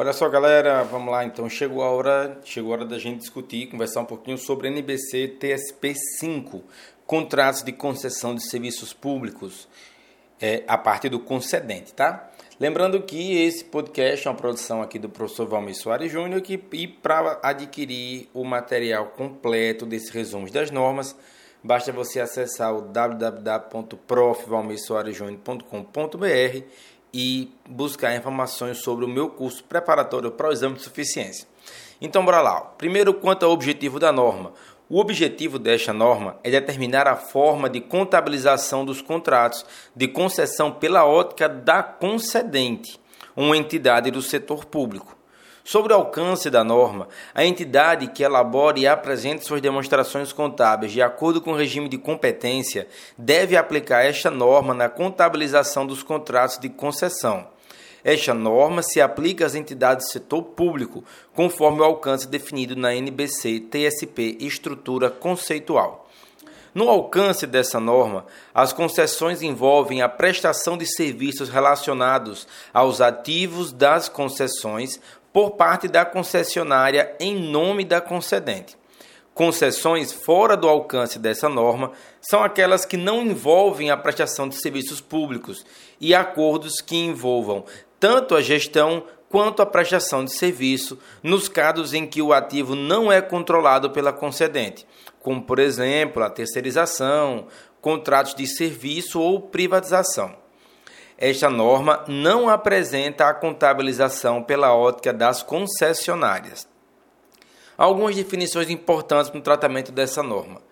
Olha só, galera, vamos lá. Então, chegou a hora, chegou a hora da gente discutir, conversar um pouquinho sobre NBC TSP 5, contratos de concessão de serviços públicos, é, a parte do concedente, tá? Lembrando que esse podcast é uma produção aqui do professor Valmir Soares Júnior e para adquirir o material completo desse resumo das normas, basta você acessar o www.profvalmirsoaresjúnior.com.br e buscar informações sobre o meu curso preparatório para o exame de suficiência. Então, bora lá. Primeiro, quanto ao objetivo da norma. O objetivo desta norma é determinar a forma de contabilização dos contratos de concessão pela ótica da concedente, uma entidade do setor público. Sobre o alcance da norma, a entidade que elabore e apresente suas demonstrações contábeis de acordo com o regime de competência deve aplicar esta norma na contabilização dos contratos de concessão. Esta norma se aplica às entidades do setor público, conforme o alcance definido na NBC TSP Estrutura Conceitual. No alcance dessa norma, as concessões envolvem a prestação de serviços relacionados aos ativos das concessões por parte da concessionária em nome da concedente. Concessões fora do alcance dessa norma são aquelas que não envolvem a prestação de serviços públicos e acordos que envolvam tanto a gestão quanto a prestação de serviço, nos casos em que o ativo não é controlado pela concedente, como, por exemplo, a terceirização, contratos de serviço ou privatização. Esta norma não apresenta a contabilização pela ótica das concessionárias. Algumas definições importantes no tratamento dessa norma.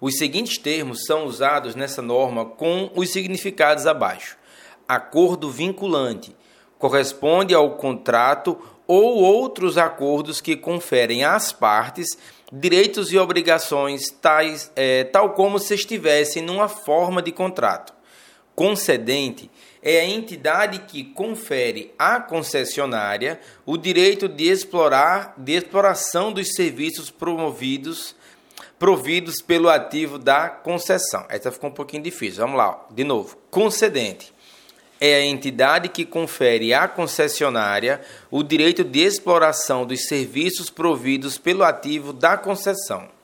Os seguintes termos são usados nessa norma com os significados abaixo: acordo vinculante corresponde ao contrato ou outros acordos que conferem às partes direitos e obrigações tais, é, tal como se estivessem numa forma de contrato. Concedente é a entidade que confere à concessionária o direito de explorar, de exploração dos serviços promovidos providos pelo ativo da concessão. Essa ficou um pouquinho difícil. Vamos lá, de novo. Concedente é a entidade que confere à concessionária o direito de exploração dos serviços providos pelo ativo da concessão.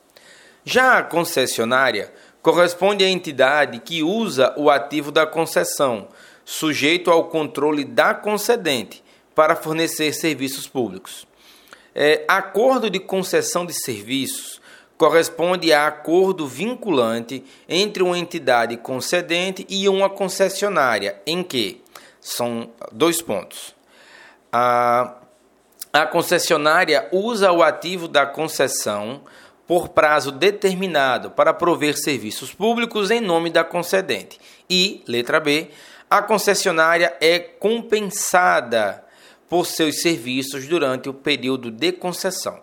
Já a concessionária corresponde à entidade que usa o ativo da concessão, sujeito ao controle da concedente para fornecer serviços públicos. É, acordo de concessão de serviços corresponde a acordo vinculante entre uma entidade concedente e uma concessionária, em que são dois pontos. A, a concessionária usa o ativo da concessão por prazo determinado para prover serviços públicos em nome da concedente. E, letra B, a concessionária é compensada por seus serviços durante o período de concessão.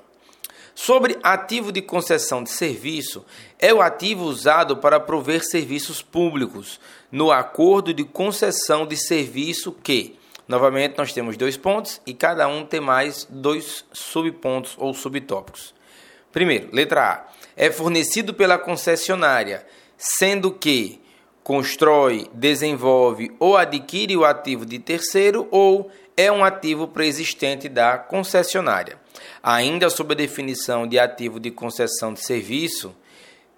Sobre ativo de concessão de serviço, é o ativo usado para prover serviços públicos no acordo de concessão de serviço que, novamente, nós temos dois pontos e cada um tem mais dois subpontos ou subtópicos. Primeiro, letra A, é fornecido pela concessionária, sendo que constrói, desenvolve ou adquire o ativo de terceiro ou é um ativo preexistente da concessionária. Ainda sob a definição de ativo de concessão de serviço,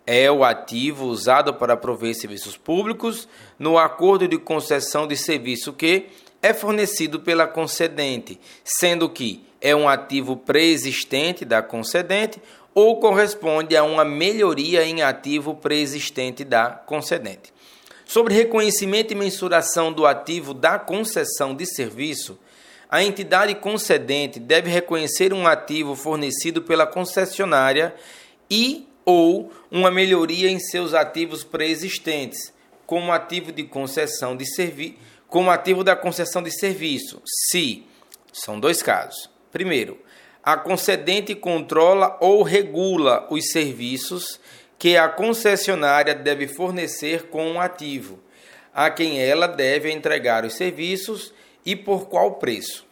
é o ativo usado para prover serviços públicos no acordo de concessão de serviço que é fornecido pela concedente, sendo que é um ativo preexistente da concedente ou corresponde a uma melhoria em ativo preexistente da concedente. Sobre reconhecimento e mensuração do ativo da concessão de serviço, a entidade concedente deve reconhecer um ativo fornecido pela concessionária e ou uma melhoria em seus ativos preexistentes, como ativo de concessão de serviço, como ativo da concessão de serviço, se são dois casos. Primeiro, a concedente controla ou regula os serviços que a concessionária deve fornecer com um ativo, a quem ela deve entregar os serviços e por qual preço.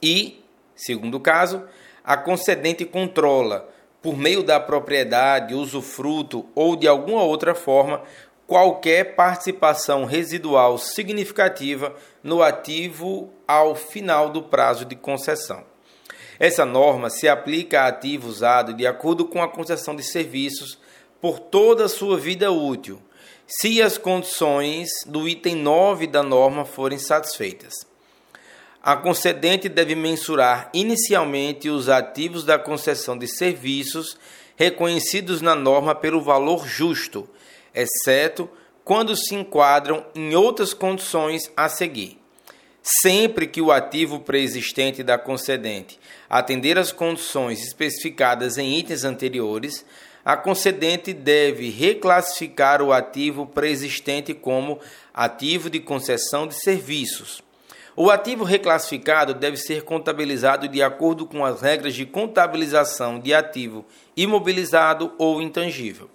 E, segundo caso, a concedente controla, por meio da propriedade, usufruto ou de alguma outra forma, qualquer participação residual significativa no ativo ao final do prazo de concessão. Essa norma se aplica a ativo usado de acordo com a concessão de serviços por toda a sua vida útil, se as condições do item 9 da norma forem satisfeitas. A concedente deve mensurar inicialmente os ativos da concessão de serviços reconhecidos na norma pelo valor justo, exceto quando se enquadram em outras condições a seguir. Sempre que o ativo preexistente da concedente atender às condições especificadas em itens anteriores, a concedente deve reclassificar o ativo preexistente como ativo de concessão de serviços. O ativo reclassificado deve ser contabilizado de acordo com as regras de contabilização de ativo imobilizado ou intangível.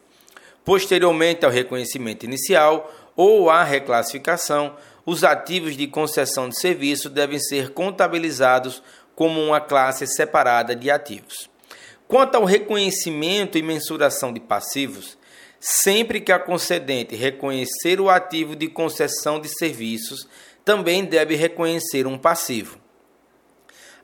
Posteriormente ao reconhecimento inicial ou à reclassificação, os ativos de concessão de serviço devem ser contabilizados como uma classe separada de ativos. Quanto ao reconhecimento e mensuração de passivos, sempre que a concedente reconhecer o ativo de concessão de serviços, também deve reconhecer um passivo.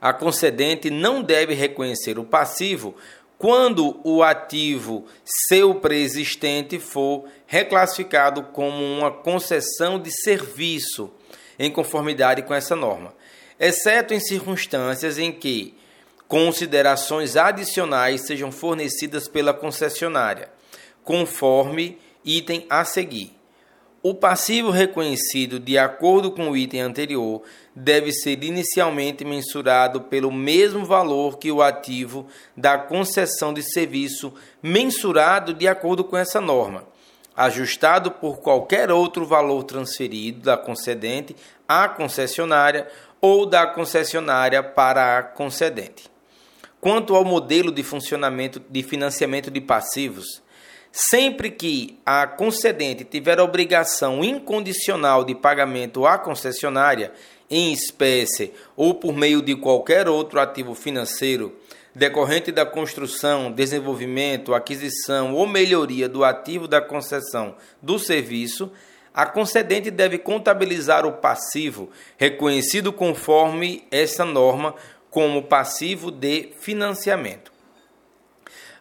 A concedente não deve reconhecer o passivo quando o ativo seu preexistente for reclassificado como uma concessão de serviço, em conformidade com essa norma, exceto em circunstâncias em que considerações adicionais sejam fornecidas pela concessionária, conforme item a seguir. O passivo reconhecido de acordo com o item anterior deve ser inicialmente mensurado pelo mesmo valor que o ativo da concessão de serviço mensurado de acordo com essa norma, ajustado por qualquer outro valor transferido da concedente à concessionária ou da concessionária para a concedente. Quanto ao modelo de funcionamento de financiamento de passivos, sempre que a concedente tiver a obrigação incondicional de pagamento à concessionária em espécie ou por meio de qualquer outro ativo financeiro decorrente da construção, desenvolvimento, aquisição ou melhoria do ativo da concessão do serviço, a concedente deve contabilizar o passivo reconhecido conforme essa norma como passivo de financiamento.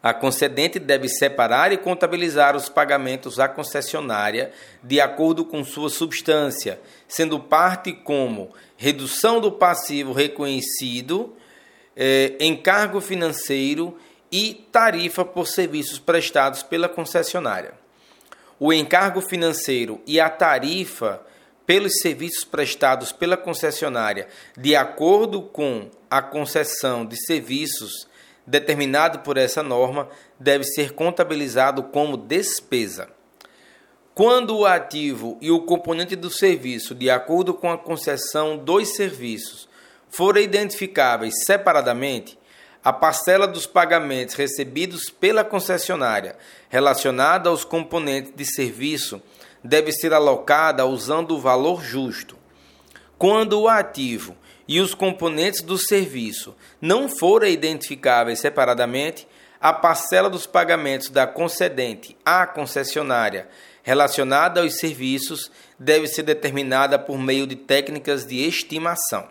A concedente deve separar e contabilizar os pagamentos à concessionária de acordo com sua substância, sendo parte como redução do passivo reconhecido, eh, encargo financeiro e tarifa por serviços prestados pela concessionária. O encargo financeiro e a tarifa pelos serviços prestados pela concessionária de acordo com a concessão de serviços determinado por essa norma deve ser contabilizado como despesa. Quando o ativo e o componente do serviço, de acordo com a concessão dos serviços, forem identificáveis separadamente, a parcela dos pagamentos recebidos pela concessionária relacionada aos componentes de serviço deve ser alocada usando o valor justo. Quando o ativo e os componentes do serviço não forem identificáveis separadamente, a parcela dos pagamentos da concedente à concessionária relacionada aos serviços deve ser determinada por meio de técnicas de estimação.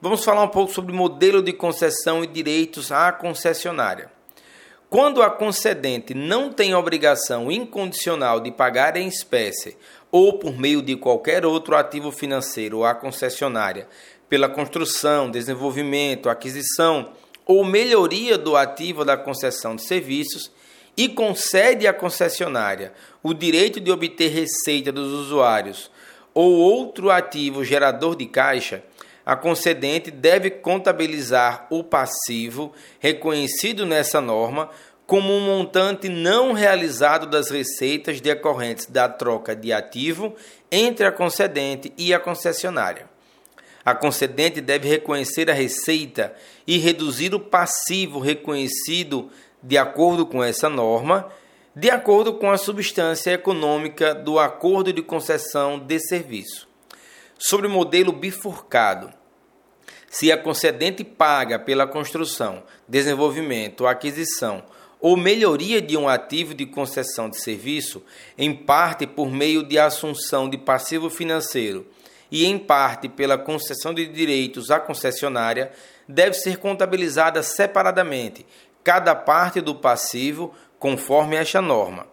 Vamos falar um pouco sobre modelo de concessão e direitos à concessionária. Quando a concedente não tem obrigação incondicional de pagar em espécie ou por meio de qualquer outro ativo financeiro à concessionária pela construção, desenvolvimento, aquisição ou melhoria do ativo da concessão de serviços e concede à concessionária o direito de obter receita dos usuários ou outro ativo gerador de caixa, a concedente deve contabilizar o passivo reconhecido nessa norma como um montante não realizado das receitas decorrentes da troca de ativo entre a concedente e a concessionária. A concedente deve reconhecer a receita e reduzir o passivo reconhecido de acordo com essa norma, de acordo com a substância econômica do acordo de concessão de serviço. Sobre o modelo bifurcado, se a concedente paga pela construção, desenvolvimento, aquisição ou melhoria de um ativo de concessão de serviço, em parte por meio de assunção de passivo financeiro e em parte pela concessão de direitos à concessionária, deve ser contabilizada separadamente, cada parte do passivo, conforme esta norma.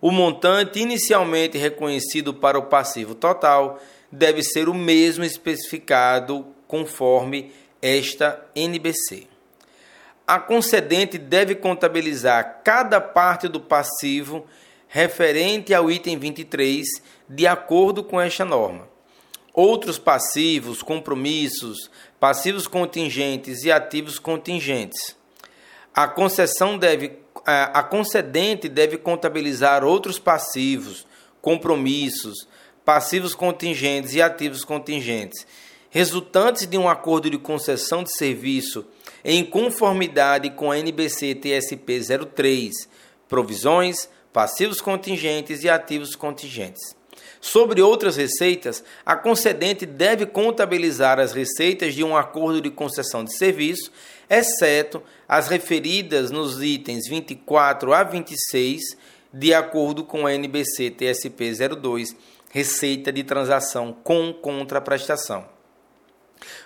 O montante inicialmente reconhecido para o passivo total deve ser o mesmo especificado conforme esta NBC. A concedente deve contabilizar cada parte do passivo referente ao item 23 de acordo com esta norma. Outros passivos, compromissos, passivos contingentes e ativos contingentes. A concessão deve a concedente deve contabilizar outros passivos, compromissos, passivos contingentes e ativos contingentes, resultantes de um acordo de concessão de serviço em conformidade com a NBC TSP 03, provisões, passivos contingentes e ativos contingentes. Sobre outras receitas, a concedente deve contabilizar as receitas de um acordo de concessão de serviço, exceto as referidas nos itens 24 a 26, de acordo com a NBC TSP 02, receita de transação com contraprestação.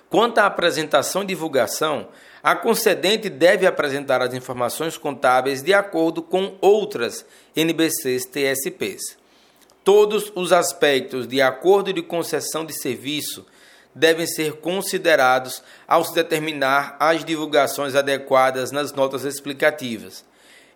Quanto à apresentação e divulgação, a concedente deve apresentar as informações contábeis de acordo com outras NBCs TSPs. Todos os aspectos de acordo de concessão de serviço devem ser considerados ao se determinar as divulgações adequadas nas notas explicativas.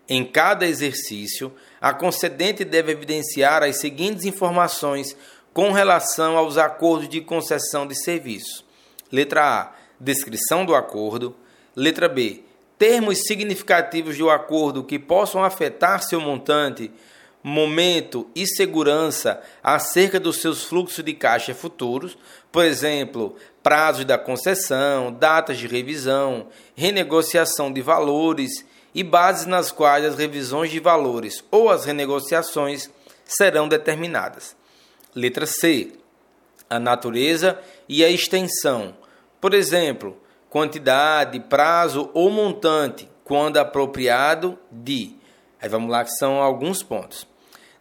Em cada exercício, a concedente deve evidenciar as seguintes informações com relação aos acordos de concessão de serviço: letra A, descrição do acordo. Letra B. Termos significativos do acordo que possam afetar seu montante, momento e segurança acerca dos seus fluxos de caixa futuros, por exemplo, prazos da concessão, datas de revisão, renegociação de valores e bases nas quais as revisões de valores ou as renegociações serão determinadas. Letra C. A natureza e a extensão. Por exemplo, quantidade, prazo ou montante, quando apropriado, de. Aí vamos lá, que são alguns pontos.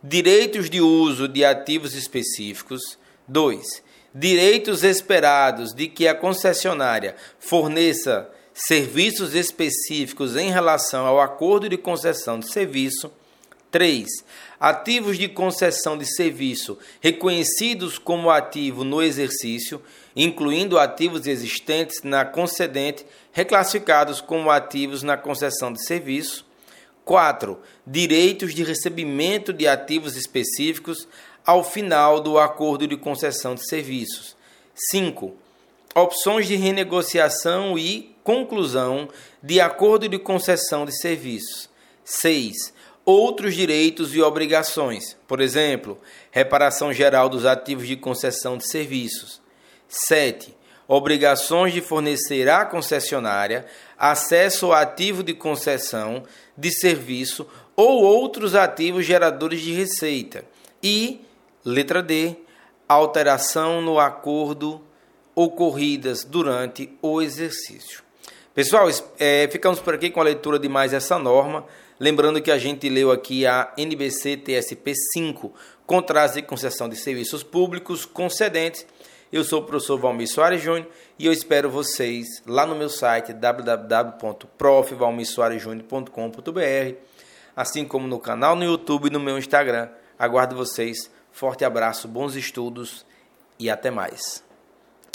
Direitos de uso de ativos específicos. 2. Direitos esperados de que a concessionária forneça serviços específicos em relação ao acordo de concessão de serviço. 3. Ativos de concessão de serviço reconhecidos como ativo no exercício, incluindo ativos existentes na concedente reclassificados como ativos na concessão de serviço. 4. Direitos de recebimento de ativos específicos ao final do acordo de concessão de serviços. 5. Opções de renegociação e conclusão de acordo de concessão de serviços. 6 outros direitos e obrigações, por exemplo, reparação geral dos ativos de concessão de serviços. 7. Obrigações de fornecer à concessionária acesso ao ativo de concessão de serviço ou outros ativos geradores de receita. E, letra D, alteração no acordo ocorridas durante o exercício. Pessoal, é, ficamos por aqui com a leitura de mais essa norma. Lembrando que a gente leu aqui a NBC TSP 5, Contratos de Concessão de Serviços Públicos Concedentes. Eu sou o professor Valmir Soares Júnior e eu espero vocês lá no meu site www.profvalmirsoaresjunior.com.br, assim como no canal no YouTube e no meu Instagram. Aguardo vocês. Forte abraço, bons estudos e até mais.